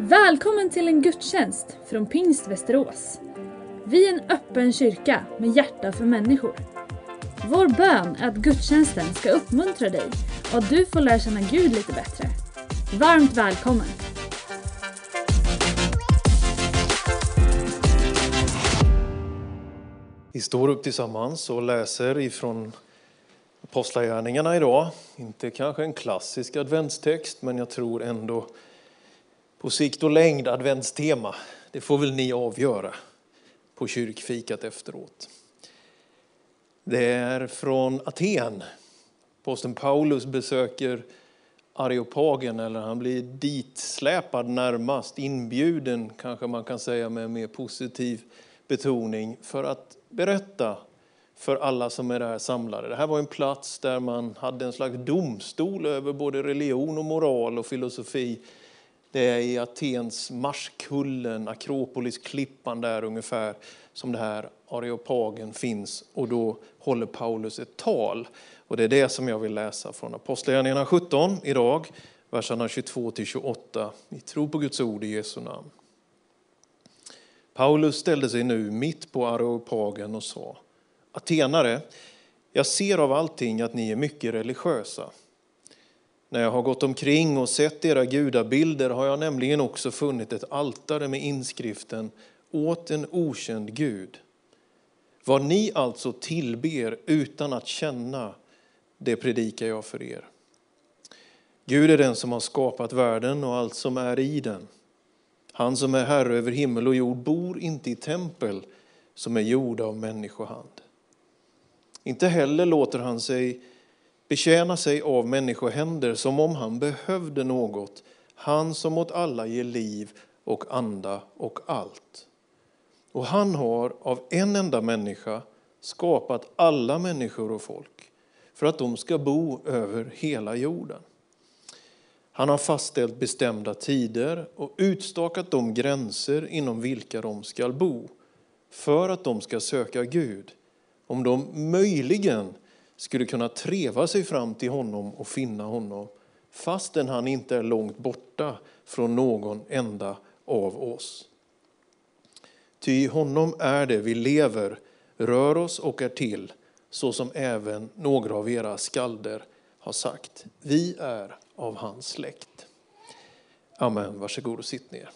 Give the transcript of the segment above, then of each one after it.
Välkommen till en gudstjänst från Pingst Västerås. Vi är en öppen kyrka med hjärta för människor. Vår bön är att gudstjänsten ska uppmuntra dig och att du får lära känna Gud lite bättre. Varmt välkommen! Vi står upp tillsammans och läser ifrån Apostlagärningarna idag. Inte kanske en klassisk adventstext, men jag tror ändå på sikt och längd adventstema. Det får väl ni avgöra på kyrkfikat efteråt. Det är från Aten. Posten Paulus besöker Areopagen, eller han blir ditsläpad närmast, inbjuden kanske man kan säga med mer positiv betoning, för att berätta för alla som är där samlade. Det här var en plats där man hade en slags domstol över både religion och moral och filosofi. Det är i Atens Marskullen, Akropolis, klippan där ungefär, som det här Areopagen finns. Och då håller Paulus ett tal. Och det är det som jag vill läsa från Apostlagärningarna 17 idag, verserna 22-28. Vi tror på Guds ord i Jesu namn. Paulus ställde sig nu mitt på Areopagen och sa Atenare, jag ser av allting att ni är mycket religiösa. När jag har gått omkring och sett era gudabilder har jag nämligen också funnit ett altare med inskriften åt en okänd Gud. Vad ni alltså tillber utan att känna, det predikar jag för er. Gud är den som har skapat världen och allt som är i den. Han som är herre över himmel och jord bor inte i tempel som är gjorda av människohand. Inte heller låter han sig betjäna sig av människohänder som om han behövde något, han som åt alla ger liv och anda och allt. Och han har av en enda människa skapat alla människor och folk för att de ska bo över hela jorden. Han har fastställt bestämda tider och utstakat de gränser inom vilka de ska bo för att de ska söka Gud, om de möjligen skulle kunna treva sig fram till honom och finna honom fastän han inte är långt borta från någon enda av oss. Ty honom är det vi lever, rör oss och är till, så som även några av era skalder har sagt. Vi är av hans släkt. Amen. Varsågod och sitt ner.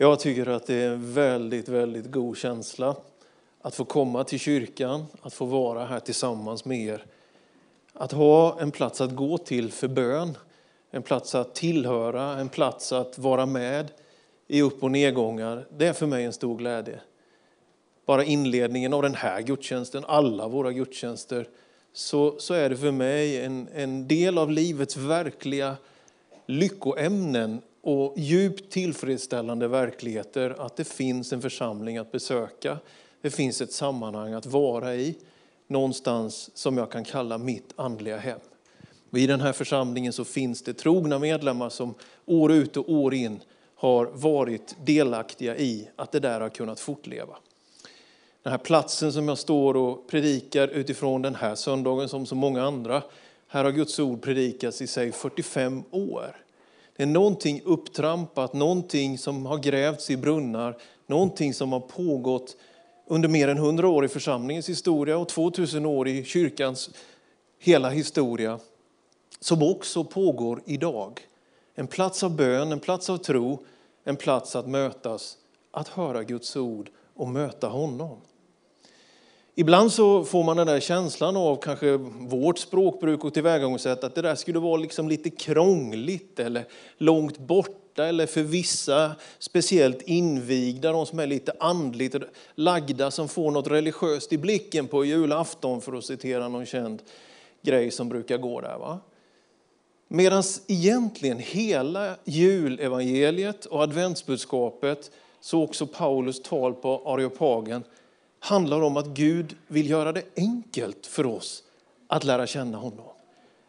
Jag tycker att det är en väldigt, väldigt god känsla att få komma till kyrkan, att få vara här tillsammans med er. Att ha en plats att gå till för bön, en plats att tillhöra, en plats att vara med i upp och nedgångar. Det är för mig en stor glädje. Bara inledningen av den här gudstjänsten, alla våra gudstjänster, så, så är det för mig en, en del av livets verkliga lyckoämnen och djupt tillfredsställande verkligheter att det finns en församling att besöka. Det finns ett sammanhang att vara i, någonstans som jag kan kalla mitt andliga hem. Och I den här församlingen så finns det trogna medlemmar som år ut och år in har varit delaktiga i att det där har kunnat fortleva. Den här platsen som jag står och predikar utifrån den här söndagen som så många andra, här har Guds ord predikats i sig 45 år. Det är någonting upptrampat, någonting som har grävts i brunnar, någonting som har pågått under mer än 100 år i församlingens historia och 2000 år i kyrkans hela historia, som också pågår idag. En plats av bön, en plats av tro, en plats att mötas, att höra Guds ord och möta honom. Ibland så får man den där känslan av kanske vårt språkbruk och tillvägagångssätt att det där skulle vara liksom lite krångligt eller långt borta eller för vissa speciellt invigda, de som är lite andligt lagda som får något religiöst i blicken på julafton för att citera någon känd grej som brukar gå där. Va? Medan egentligen hela julevangeliet och adventsbudskapet, så också Paulus tal på Areopagen, handlar om att Gud vill göra det enkelt för oss att lära känna honom.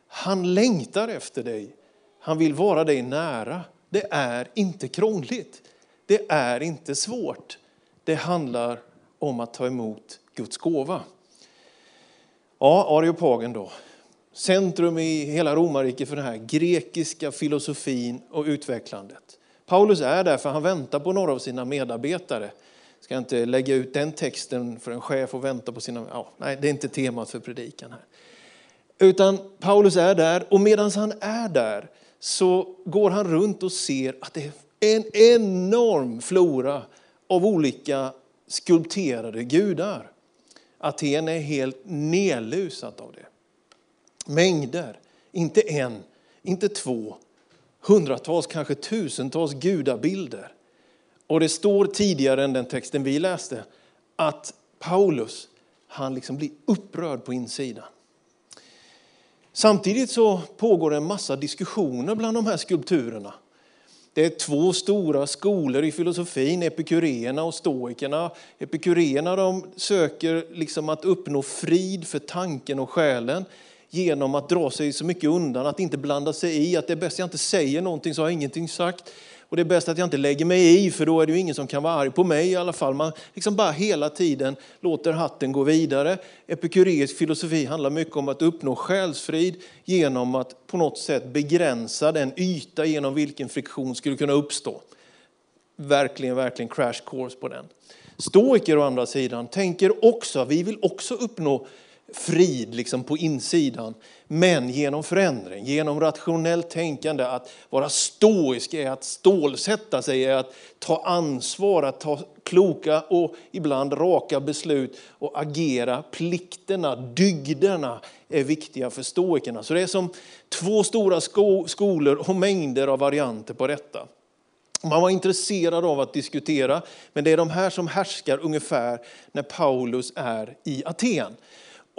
Han längtar efter dig. Han vill vara dig nära. Det är inte krångligt. Det är inte svårt. Det handlar om att ta emot Guds gåva. Ja, Areopagen då. centrum i hela romarriket för den här grekiska filosofin och utvecklandet. Paulus är där för han väntar på några av sina medarbetare. Ska inte lägga ut den texten för en chef och vänta på sina... Ja, nej, det är inte temat för predikan här. Utan Paulus är där och medan han är där så går han runt och ser att det är en enorm flora av olika skulpterade gudar. Aten är helt nedlusat av det. Mängder, inte en, inte två, hundratals, kanske tusentals gudabilder. Och det står tidigare än den texten vi läste att Paulus, han liksom blir upprörd på insidan. Samtidigt så pågår en massa diskussioner bland de här skulpturerna. Det är två stora skolor i filosofin, epikureerna och stoikerna. Epikureerna de söker liksom att uppnå frid för tanken och själen genom att dra sig så mycket undan, att inte blanda sig i, att det är bäst jag inte säger någonting så har jag ingenting sagt. Och det är bäst att jag inte lägger mig i för då är det ju ingen som kan vara arg på mig i alla fall. Man liksom bara hela tiden låter hatten gå vidare. Epikureisk filosofi handlar mycket om att uppnå själsfrid genom att på något sätt begränsa den yta genom vilken friktion skulle kunna uppstå. Verkligen, verkligen crash course på den. Stoiker å andra sidan tänker också, vi vill också uppnå frid liksom på insidan. Men genom förändring, genom rationellt tänkande, att vara stoisk är att stålsätta sig, är att ta ansvar, att ta kloka och ibland raka beslut och agera. Plikterna, dygderna är viktiga för stoikerna. Så det är som två stora sko skolor och mängder av varianter på detta. Man var intresserad av att diskutera, men det är de här som härskar ungefär när Paulus är i Aten.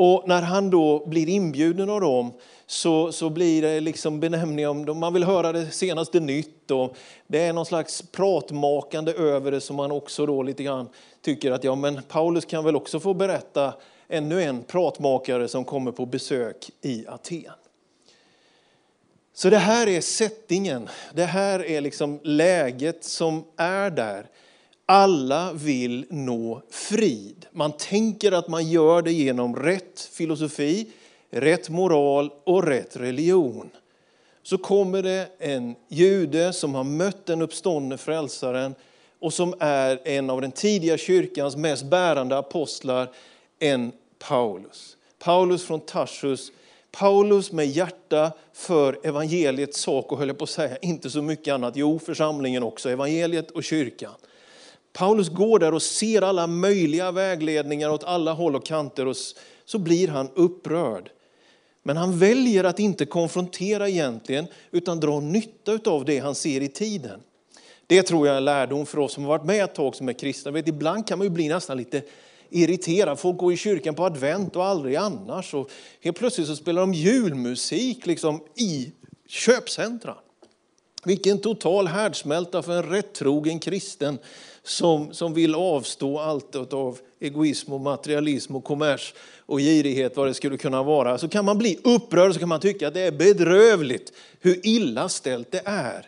Och när han då blir inbjuden av dem så, så blir det liksom benämning om, man vill höra det senaste nytt och det är någon slags pratmakande över det som man också då lite grann tycker att ja men Paulus kan väl också få berätta ännu en pratmakare som kommer på besök i Aten. Så det här är settingen, det här är liksom läget som är där. Alla vill nå frid. Man tänker att man gör det genom rätt filosofi, rätt moral och rätt religion. Så kommer det en jude som har mött den uppståndne frälsaren och som är en av den tidiga kyrkans mest bärande apostlar, en Paulus. Paulus från Tarsus, Paulus med hjärta för evangeliets sak och höll på att säga inte så mycket annat, jo församlingen också, evangeliet och kyrkan. Paulus går där och ser alla möjliga vägledningar åt alla håll och kanter och så blir han upprörd. Men han väljer att inte konfrontera egentligen utan dra nytta av det han ser i tiden. Det tror jag är en lärdom för oss som har varit med ett tag som är kristna. Vet, ibland kan man ju bli nästan lite irriterad. Folk går i kyrkan på advent och aldrig annars. Och helt plötsligt så spelar de julmusik liksom i köpcentra. Vilken total härdsmälta för en rättrogen kristen som, som vill avstå allt av egoism och materialism och kommers och girighet, vad det skulle kunna vara, så kan man bli upprörd, så kan man tycka att det är bedrövligt hur illa ställt det är.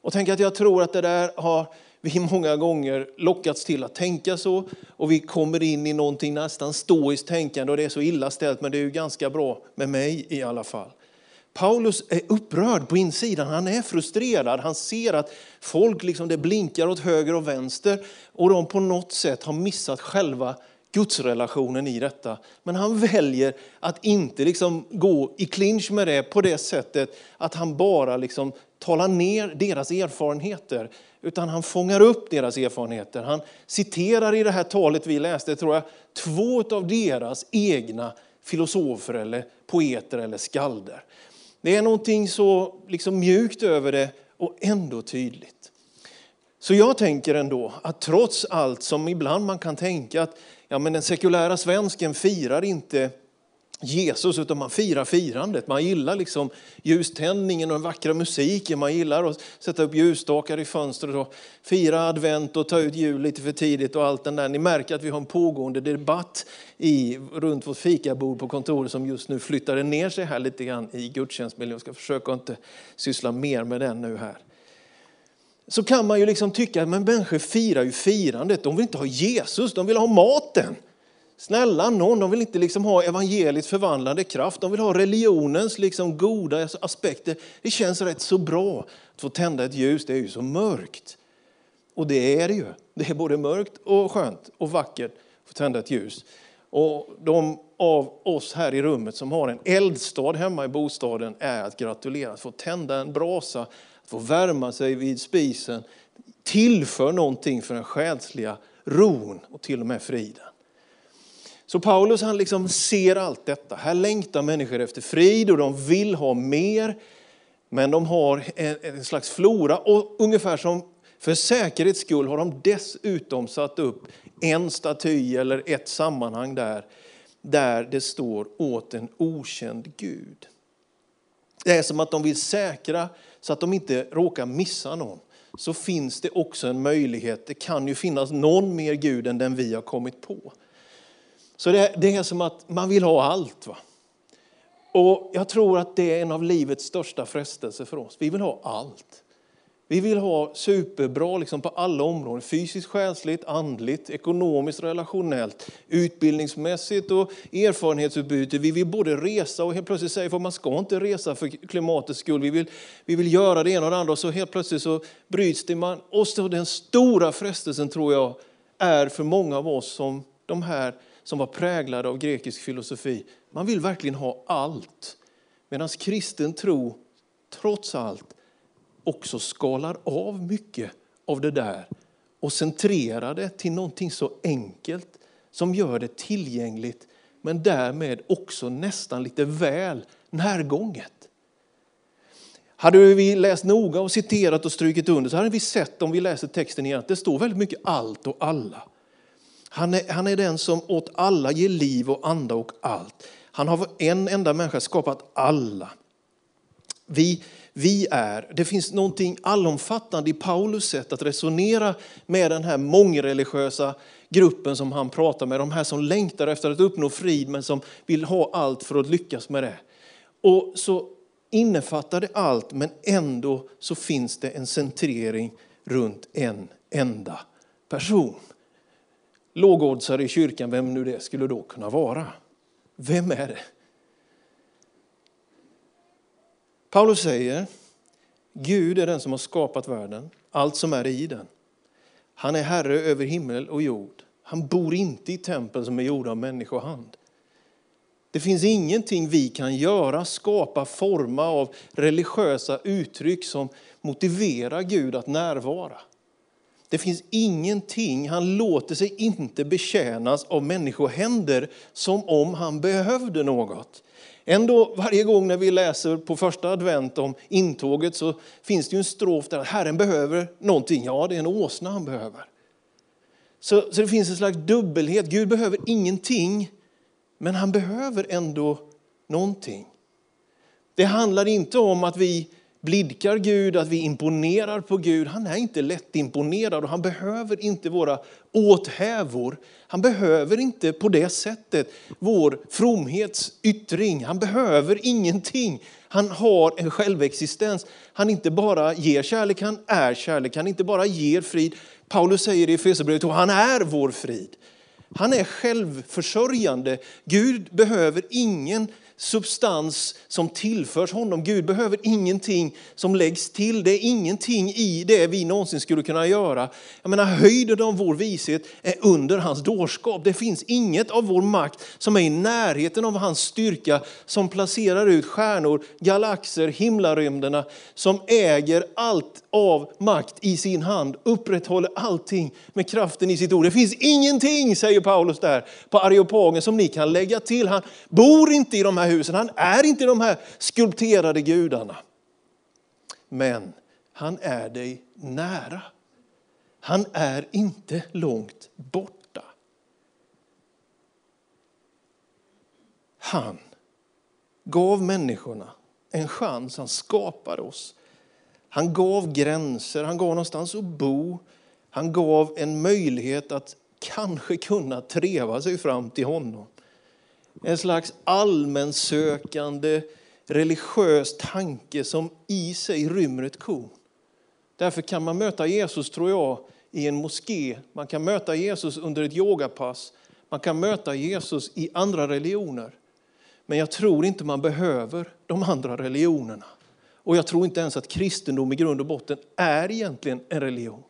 Och tänk att jag tror att det där har vi många gånger lockats till att tänka så och vi kommer in i någonting nästan stoiskt tänkande och det är så illa ställt men det är ju ganska bra med mig i alla fall. Paulus är upprörd på insidan, han är frustrerad. Han ser att folk liksom det blinkar åt höger och vänster och de på något sätt har missat själva gudsrelationen i detta. Men han väljer att inte liksom gå i clinch med det på det sättet att han bara liksom talar ner deras erfarenheter. Utan han fångar upp deras erfarenheter. Han citerar i det här talet vi läste, tror jag, två av deras egna filosofer eller poeter eller skalder. Det är någonting så liksom mjukt över det och ändå tydligt. Så jag tänker ändå att trots allt som ibland man kan tänka att ja, men den sekulära svensken firar inte Jesus, utan man firar firandet. Man gillar liksom ljuständningen och den vackra musiken. Man gillar att sätta upp ljusstakar i fönstret och fira advent och ta ut jul lite för tidigt och allt den där. Ni märker att vi har en pågående debatt i, runt vårt fikabord på kontoret som just nu flyttade ner sig här lite grann i gudstjänstmiljön. Jag ska försöka inte syssla mer med den nu här. Så kan man ju liksom tycka att människor firar ju firandet. De vill inte ha Jesus, de vill ha maten. Snälla någon, de vill inte liksom ha evangeliets förvandlande kraft. De vill ha religionens liksom goda aspekter. Det känns rätt så bra att få tända ett ljus. Det är ju så mörkt. Och det är det ju. Det är både mörkt och skönt och vackert att få tända ett ljus. Och de av oss här i rummet som har en eldstad hemma i bostaden är att gratulera. Att få tända en brasa, att få värma sig vid spisen tillför någonting för den själsliga ron och till och med friden. Så Paulus han liksom ser allt detta. Här längtar människor efter frid och de vill ha mer. Men de har en, en slags flora och ungefär som för säkerhets skull har de dessutom satt upp en staty eller ett sammanhang där, där det står åt en okänd Gud. Det är som att de vill säkra så att de inte råkar missa någon. Så finns det också en möjlighet, det kan ju finnas någon mer Gud än den vi har kommit på. Så det, det är som att man vill ha allt. Va? Och jag tror att det är en av livets största frestelser för oss. Vi vill ha allt. Vi vill ha superbra liksom på alla områden, fysiskt, själsligt, andligt, ekonomiskt, relationellt, utbildningsmässigt och erfarenhetsutbyte. Vi vill både resa och helt plötsligt säger att man ska inte resa för klimatets skull. Vi vill, vi vill göra det ena och det andra och så helt plötsligt så bryts det. Man. Och så den stora frestelsen tror jag är för många av oss som de här som var präglade av grekisk filosofi. Man vill verkligen ha allt. Medan kristen tro, trots allt, också skalar av mycket av det där och centrerar det till någonting så enkelt som gör det tillgängligt men därmed också nästan lite väl närgånget. Hade vi läst noga och citerat och strukit under så hade vi sett om vi läser texten igen att det står väldigt mycket allt och alla. Han är, han är den som åt alla ger liv och anda och allt. Han har en enda människa skapat alla. Vi, vi är, det finns någonting allomfattande i Paulus sätt att resonera med den här mångreligiösa gruppen som han pratar med. De här som längtar efter att uppnå frid men som vill ha allt för att lyckas med det. Och så innefattar det allt men ändå så finns det en centrering runt en enda person lågoddsare i kyrkan, vem nu det skulle då kunna vara. Vem är det? Paulus säger, Gud är den som har skapat världen, allt som är i den. Han är herre över himmel och jord. Han bor inte i tempel som är gjorda av människohand. Det finns ingenting vi kan göra, skapa, forma av religiösa uttryck som motiverar Gud att närvara. Det finns ingenting, han låter sig inte betjänas av människohänder som om han behövde något. Ändå varje gång när vi läser på första advent om intåget så finns det ju en strof där Herren behöver någonting. Ja, det är en åsna han behöver. Så, så det finns en slags dubbelhet. Gud behöver ingenting, men han behöver ändå någonting. Det handlar inte om att vi blidkar Gud, att vi imponerar på Gud. Han är inte lätt imponerad och han behöver inte våra åthävor. Han behöver inte på det sättet vår fromhetsyttring. Han behöver ingenting. Han har en självexistens. Han inte bara ger kärlek, han är kärlek. Han inte bara ger frid. Paulus säger i Efesierbrevet att han är vår frid. Han är självförsörjande. Gud behöver ingen substans som tillförs honom. Gud behöver ingenting som läggs till. Det är ingenting i det vi någonsin skulle kunna göra. Jag menar, höjden av vår vishet är under hans dårskap. Det finns inget av vår makt som är i närheten av hans styrka som placerar ut stjärnor, galaxer, himlarymderna, som äger allt av makt i sin hand, upprätthåller allting med kraften i sitt ord. Det finns ingenting, säger Paulus där på Areopagen, som ni kan lägga till. Han bor inte i de här husen. Han är inte de här skulpterade gudarna. Men han är dig nära. Han är inte långt borta. Han gav människorna en chans, han skapade oss. Han gav gränser, han gav någonstans att bo. Han gav en möjlighet att kanske kunna treva sig fram till honom. En slags allmänsökande religiös tanke som i sig rymmer ett korn. Därför kan man möta Jesus, tror jag, i en moské. Man kan möta Jesus under ett yogapass. Man kan möta Jesus i andra religioner. Men jag tror inte man behöver de andra religionerna. Och jag tror inte ens att kristendom i grund och botten är egentligen en religion.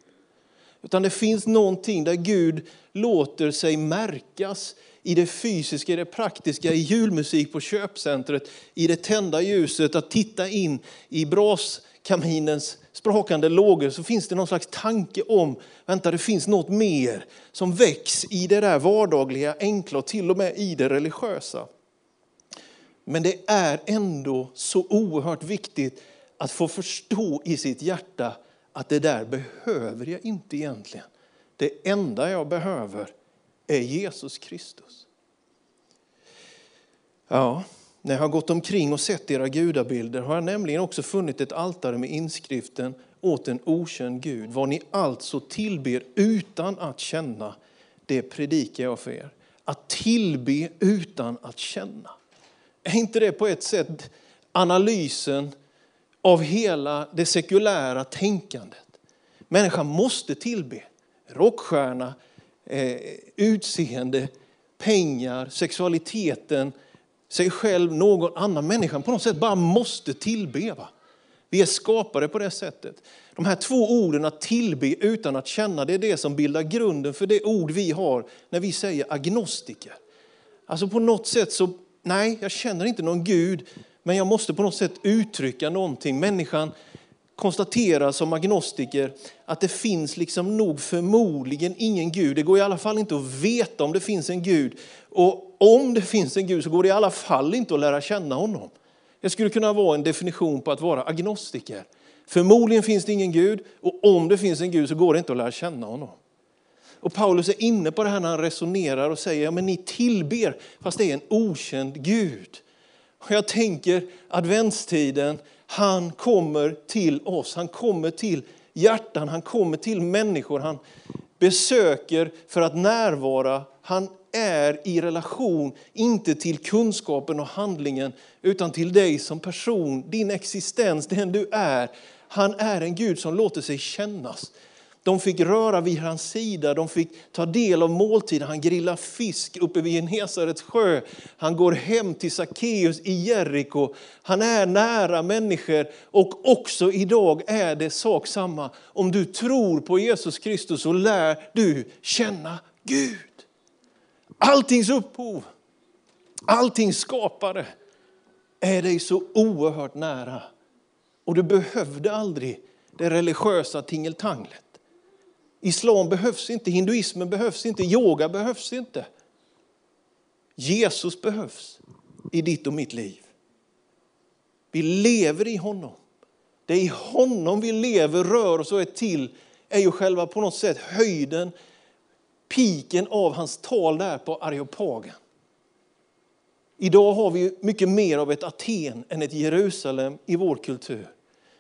Utan det finns någonting där Gud låter sig märkas i det fysiska, i det praktiska, i julmusik på köpcentret, i det tända ljuset, att titta in i braskaminens sprakande lågor så finns det någon slags tanke om, vänta det finns något mer som väcks i det där vardagliga, enkla och till och med i det religiösa. Men det är ändå så oerhört viktigt att få förstå i sitt hjärta att det där behöver jag inte egentligen. Det enda jag behöver är Jesus Kristus. Ja, när jag har gått omkring och sett era gudabilder har jag nämligen också funnit ett altare med inskriften åt en okänd Gud. Vad ni alltså tillber utan att känna, det predikar jag för er. Att tillbe utan att känna. Är inte det på ett sätt analysen av hela det sekulära tänkandet? Människan måste tillbe. Rockstjärna, eh, utseende, pengar, sexualiteten, sig själv, någon annan. Människan på något sätt bara måste tillbe. Va? Vi är skapade på det sättet. De här två orden, att tillbe utan att känna, det är det som bildar grunden för det ord vi har när vi säger agnostiker. Alltså på något sätt så, nej, jag känner inte någon Gud, men jag måste på något sätt uttrycka någonting. Människan konstaterar som agnostiker att det finns liksom nog förmodligen ingen Gud. Det går i alla fall inte att veta om det finns en Gud. Och om det finns en Gud så går det i alla fall inte att lära känna honom. Det skulle kunna vara en definition på att vara agnostiker. Förmodligen finns det ingen Gud och om det finns en Gud så går det inte att lära känna honom. Och Paulus är inne på det här när han resonerar och säger, ja men ni tillber fast det är en okänd Gud. Och jag tänker adventstiden, han kommer till oss, han kommer till hjärtan, han kommer till människor, han besöker för att närvara, han är i relation, inte till kunskapen och handlingen, utan till dig som person, din existens, den du är. Han är en Gud som låter sig kännas. De fick röra vid hans sida, de fick ta del av måltiden. Han grillar fisk uppe vid Genesarets sjö. Han går hem till Sackeus i Jeriko. Han är nära människor och också idag är det sak samma. Om du tror på Jesus Kristus så lär du känna Gud. Alltings upphov, alltings skapare är dig så oerhört nära. Och du behövde aldrig det religiösa tingeltanglet. Islam behövs inte, hinduismen behövs inte, yoga behövs inte. Jesus behövs i ditt och mitt liv. Vi lever i honom. Det är i honom vi lever, rör oss och är till, är ju själva på något sätt höjden, piken av hans tal där på Areopagen. Idag har vi mycket mer av ett Aten än ett Jerusalem i vår kultur.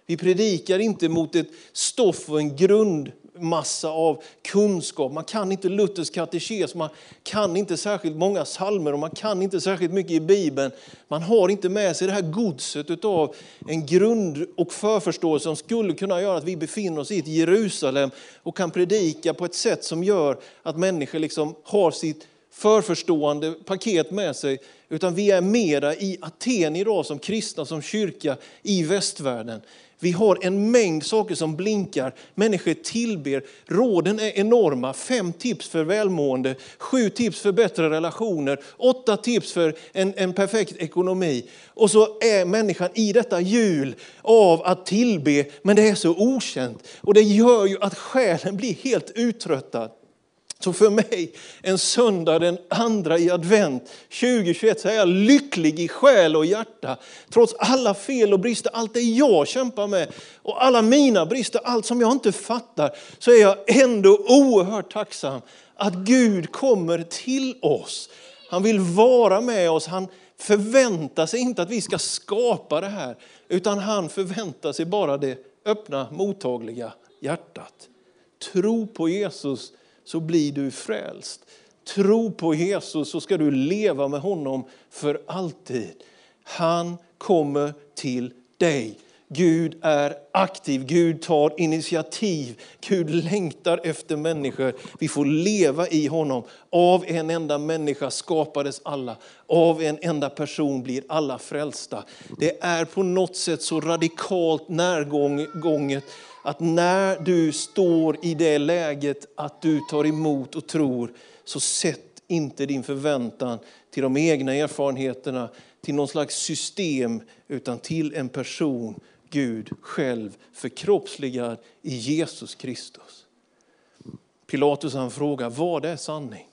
Vi predikar inte mot ett stoff och en grund massa av kunskap. Man kan inte Luthers katekes, man kan inte särskilt många salmer och man kan inte särskilt mycket i Bibeln. Man har inte med sig det här godset av en grund och förförståelse som skulle kunna göra att vi befinner oss i ett Jerusalem och kan predika på ett sätt som gör att människor liksom har sitt förförstående paket med sig, utan vi är mera i Aten idag som kristna, som kyrka i västvärlden. Vi har en mängd saker som blinkar. Människor tillber. Råden är enorma. Fem tips för välmående, sju tips för bättre relationer, åtta tips för en, en perfekt ekonomi. Och så är människan i detta hjul av att tillbe, men det är så okänt. Och det gör ju att själen blir helt uttröttad. Så för mig, en söndag den andra i advent 2021, så är jag lycklig i själ och hjärta. Trots alla fel och brister, allt det jag kämpar med och alla mina brister, allt som jag inte fattar, så är jag ändå oerhört tacksam att Gud kommer till oss. Han vill vara med oss, han förväntar sig inte att vi ska skapa det här, utan han förväntar sig bara det öppna, mottagliga hjärtat. Tro på Jesus så blir du frälst. Tro på Jesus så ska du leva med honom för alltid. Han kommer till dig. Gud är aktiv, Gud tar initiativ, Gud längtar efter människor. Vi får leva i honom. Av en enda människa skapades alla, av en enda person blir alla frälsta. Det är på något sätt så radikalt närgånget att när du står i det läget att du tar emot och tror, så sätt inte din förväntan till de egna erfarenheterna, till någon slags system, utan till en person Gud själv förkroppsligad i Jesus Kristus. Pilatus han frågar, vad är sanning?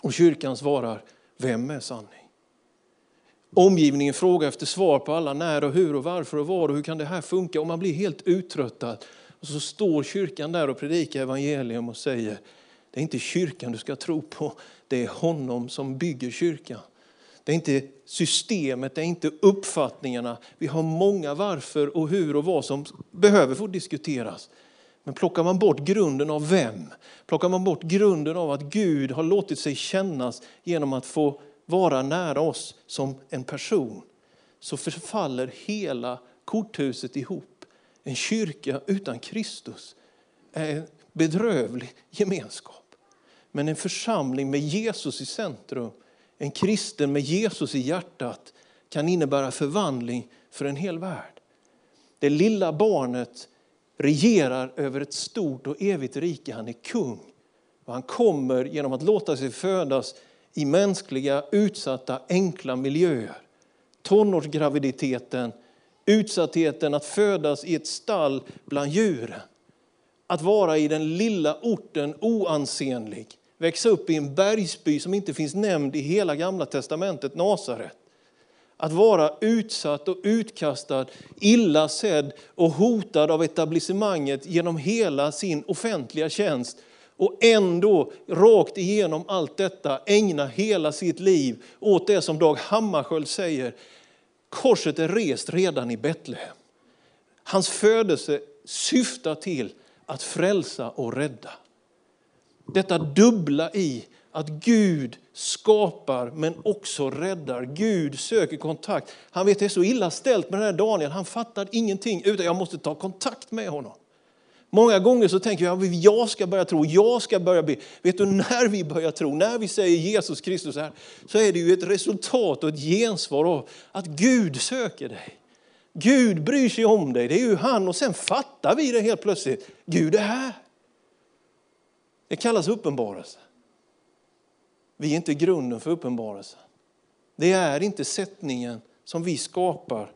Och kyrkan svarar, vem är sanning? Omgivningen frågar efter svar på alla när och hur och varför och var och hur kan det här funka? Och man blir helt uttröttad. Och så står kyrkan där och predikar evangelium och säger, det är inte kyrkan du ska tro på, det är honom som bygger kyrkan. Det är inte systemet, det är inte uppfattningarna. Vi har många varför och hur och vad som behöver få diskuteras. Men plockar man bort grunden av vem? Plockar man bort grunden av att Gud har låtit sig kännas genom att få vara nära oss som en person, så förfaller hela korthuset ihop. En kyrka utan Kristus är en bedrövlig gemenskap. Men en församling med Jesus i centrum en kristen med Jesus i hjärtat kan innebära förvandling för en hel värld. Det lilla barnet regerar över ett stort och evigt rike. Han är kung. Och han kommer genom att låta sig födas i mänskliga, utsatta, enkla miljöer. Tonårsgraviditeten, utsattheten att födas i ett stall bland djuren. Att vara i den lilla orten oansenlig växa upp i en bergsby som inte finns nämnd i hela gamla testamentet, Nasaret. Att vara utsatt och utkastad, illa sedd och hotad av etablissemanget genom hela sin offentliga tjänst och ändå rakt igenom allt detta ägna hela sitt liv åt det som Dag Hammarskjöld säger, korset är rest redan i Betlehem. Hans födelse syftar till att frälsa och rädda. Detta dubbla i att Gud skapar men också räddar. Gud söker kontakt. Han vet det är så illa ställt med den här Daniel, han fattar ingenting utan jag måste ta kontakt med honom. Många gånger så tänker jag att jag ska börja tro, jag ska börja be. Vet du, när vi börjar tro, när vi säger Jesus Kristus här, så är det ju ett resultat och ett gensvar av att Gud söker dig. Gud bryr sig om dig, det är ju han och sen fattar vi det helt plötsligt. Gud är här. Det kallas uppenbarelse. Vi är inte grunden för uppenbarelse. Det är inte sättningen som vi skapar.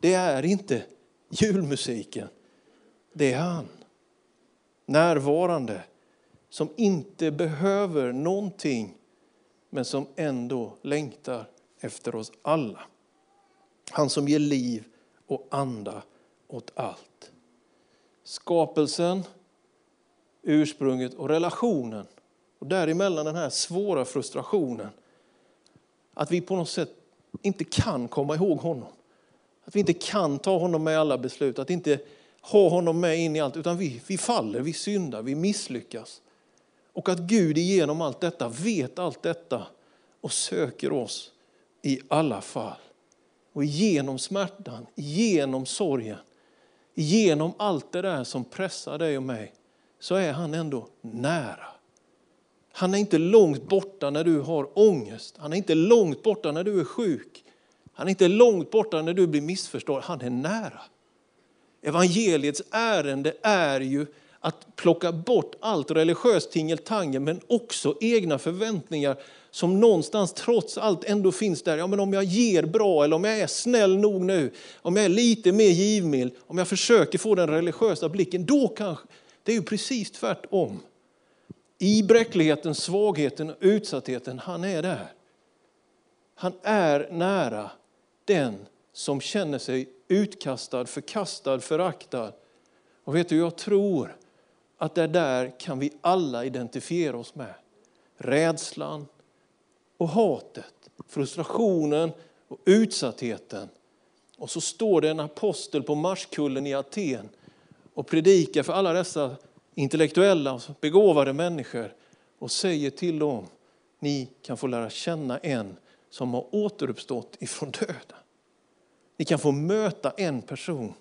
Det är inte julmusiken. Det är han. Närvarande, som inte behöver någonting men som ändå längtar efter oss alla. Han som ger liv och anda åt allt. Skapelsen ursprunget och relationen. Och däremellan den här svåra frustrationen. Att vi på något sätt inte kan komma ihåg honom. Att vi inte kan ta honom med i alla beslut, att inte ha honom med in i allt, utan vi, vi faller, vi syndar, vi misslyckas. Och att Gud genom allt detta vet allt detta och söker oss i alla fall. Och genom smärtan, genom sorgen, genom allt det där som pressar dig och mig, så är han ändå nära. Han är inte långt borta när du har ångest. Han är inte långt borta när du är sjuk. Han är inte långt borta när du blir missförstådd. Han är nära. Evangeliets ärende är ju att plocka bort allt religiöst tingeltangel men också egna förväntningar som någonstans trots allt ändå finns där. Ja, men om jag ger bra eller om jag är snäll nog nu, om jag är lite mer givmild, om jag försöker få den religiösa blicken, då kanske, det är ju precis tvärtom. I bräckligheten, svagheten och utsattheten, han är där. Han är nära den som känner sig utkastad, förkastad, föraktad. Och vet du, jag tror att det där kan vi alla identifiera oss med. Rädslan och hatet, frustrationen och utsattheten. Och så står det en apostel på Marskullen i Aten och predikar för alla dessa intellektuella, och begåvade människor och säger till dem, ni kan få lära känna en som har återuppstått ifrån döden. Ni kan få möta en person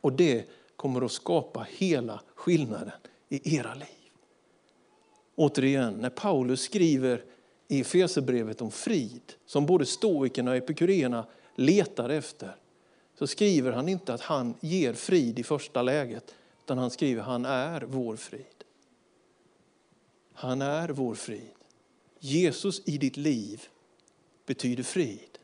och det kommer att skapa hela skillnaden i era liv. Återigen, när Paulus skriver i Efesierbrevet om frid, som både stoikerna och epikuréerna letar efter, så skriver han inte att han ger frid i första läget, utan han skriver att han är vår frid. Han är vår frid. Jesus i ditt liv betyder frid.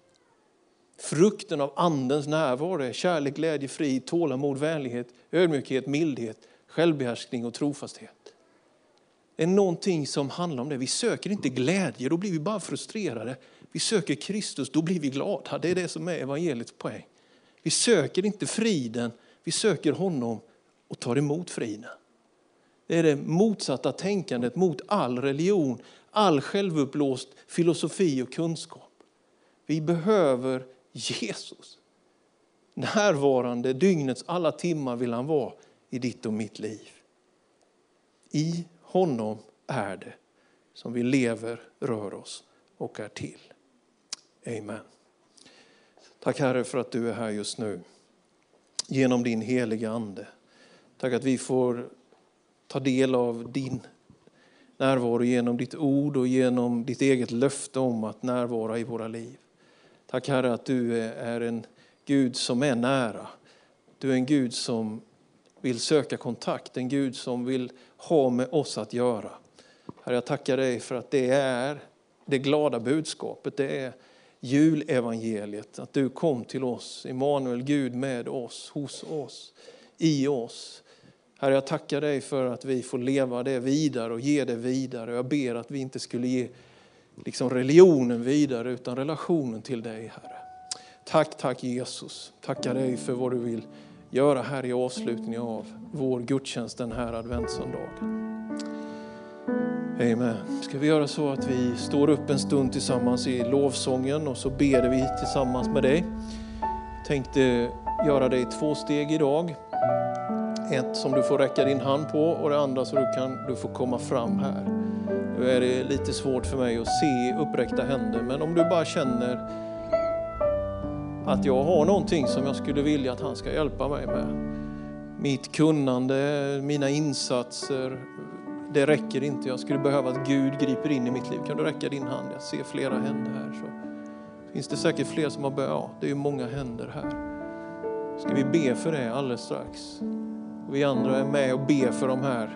Frukten av Andens närvaro är kärlek, glädje, frid, tålamod, vänlighet, ödmjukhet, mildhet, självbehärskning och trofasthet. Det är någonting som handlar om det. Vi söker inte glädje, då blir vi bara frustrerade. Vi söker Kristus, då blir vi glada. Det är det som är evangeliets poäng. Vi söker inte friden, vi söker honom och tar emot friden. Det är det motsatta tänkandet mot all religion, all självuppblåst filosofi och kunskap. Vi behöver Jesus. Närvarande dygnets alla timmar vill han vara i ditt och mitt liv. I honom är det som vi lever, rör oss och är till. Amen. Tack Herre för att du är här just nu. Genom din heliga Ande. Tack att vi får ta del av din närvaro genom ditt ord och genom ditt eget löfte om att närvara i våra liv. Tack Herre att du är en Gud som är nära. Du är en Gud som vill söka kontakt, en Gud som vill ha med oss att göra. Herre, jag tackar dig för att det är det glada budskapet, det är julevangeliet, att du kom till oss, Immanuel, Gud med oss, hos oss, i oss. Herre, jag tackar dig för att vi får leva det vidare och ge det vidare. Jag ber att vi inte skulle ge liksom religionen vidare utan relationen till dig, Herre. Tack, tack Jesus. Tackar dig för vad du vill göra här i avslutningen av vår gudstjänst den här adventssöndagen. Amen. Ska vi göra så att vi står upp en stund tillsammans i lovsången och så ber vi tillsammans med dig. Jag tänkte göra det i två steg idag. Ett som du får räcka din hand på och det andra så du kan du får komma fram här. Nu är det lite svårt för mig att se uppräckta händer men om du bara känner att jag har någonting som jag skulle vilja att han ska hjälpa mig med. Mitt kunnande, mina insatser, det räcker inte. Jag skulle behöva att Gud griper in i mitt liv. Kan du räcka din hand? Jag ser flera händer här. Så finns det säkert fler som har börjat. Ja, det är många händer här. Ska vi be för det alldeles strax? Och vi andra är med och ber för de här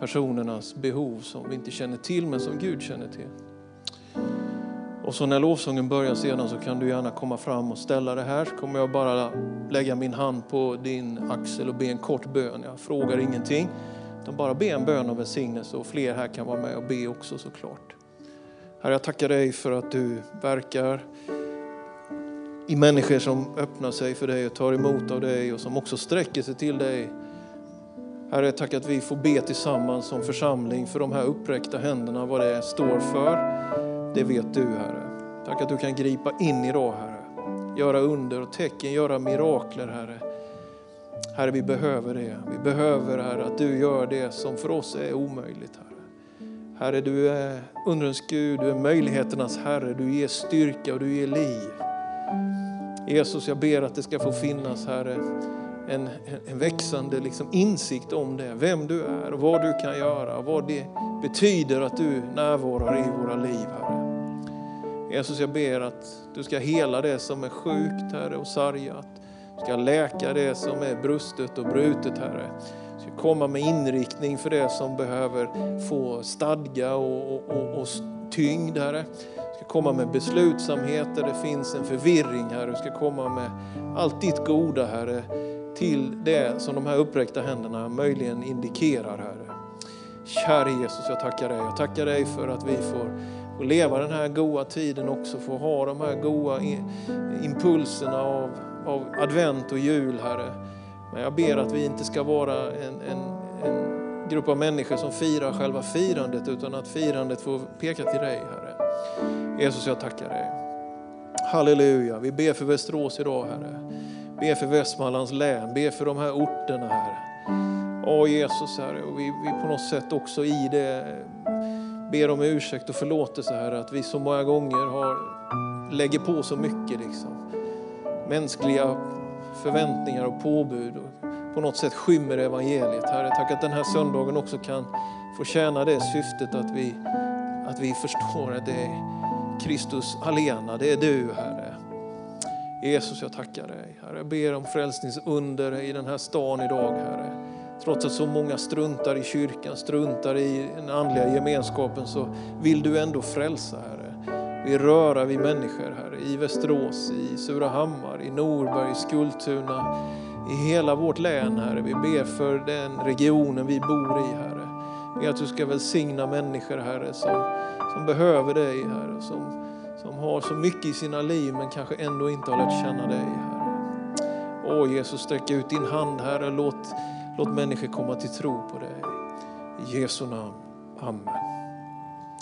personernas behov som vi inte känner till men som Gud känner till. Och så när lovsången börjar sedan så kan du gärna komma fram och ställa det här. Så kommer jag bara lägga min hand på din axel och be en kort bön. Jag frågar ingenting. Utan bara be en bön av välsignelse och fler här kan vara med och be också såklart. Herre, jag tackar dig för att du verkar i människor som öppnar sig för dig och tar emot av dig och som också sträcker sig till dig. Herre, tack att vi får be tillsammans som församling för de här uppräckta händerna, vad det står för. Det vet du Herre. Tack att du kan gripa in idag Herre. Göra under och tecken, göra mirakler Herre. Herre, vi behöver det. Vi behöver Herre att du gör det som för oss är omöjligt Herre. Herre, du är undrens Gud, du är möjligheternas Herre. Du ger styrka och du ger liv. Jesus, jag ber att det ska få finnas Herre en, en växande liksom insikt om det, vem du är och vad du kan göra, vad det betyder att du närvarar i våra liv, Herre. Jesus, jag ber att du ska hela det som är sjukt, Herre, och sargat. Du ska läka det som är brustet och brutet, Herre. Du ska komma med inriktning för det som behöver få stadga och, och, och, och tyngd, Herre. Du ska komma med beslutsamhet där det finns en förvirring, Herre. Du ska komma med allt ditt goda, Herre till det som de här uppräckta händerna möjligen indikerar, Herre. Kära Jesus, jag tackar dig. Jag tackar dig för att vi får, får leva den här goda tiden också, få ha de här goda impulserna av, av advent och jul, Herre. Men jag ber att vi inte ska vara en, en, en grupp av människor som firar själva firandet, utan att firandet får peka till dig, Herre. Jesus, jag tackar dig. Halleluja. Vi ber för Västerås idag, Herre. Be för Västmanlands län, be för de här orterna, Herre. Åh Jesus, Herre, och vi, vi på något sätt också i det ber om ursäkt och förlåtelse, Herre, att vi så många gånger har, lägger på så mycket. Liksom mänskliga förväntningar och påbud och på något sätt skymmer evangeliet. Herre, tack att den här söndagen också kan få tjäna det syftet att vi, att vi förstår att det är Kristus alena, det är du Herre. Jesus, jag tackar dig. Herre, jag ber om frälsningsunder i den här stan idag, Herre. Trots att så många struntar i kyrkan, struntar i den andliga gemenskapen så vill du ändå frälsa, Herre. Vi röra vid människor, Herre, i Västerås, i Surahammar, i Norberg, i Skultuna, i hela vårt län, Herre. Vi ber för den regionen vi bor i, Herre. Ber att du ska välsigna människor, Herre, som, som behöver dig, Herre. Som, som har så mycket i sina liv men kanske ändå inte har lärt känna dig, Herre. Åh Jesus, sträck ut din hand, Herre. Låt, låt människor komma till tro på dig. I Jesu namn. Amen.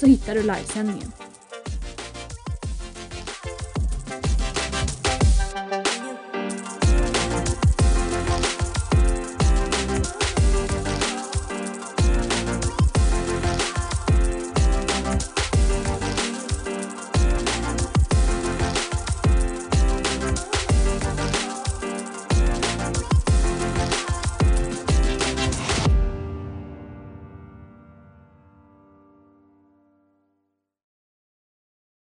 så hittar du livesändningen.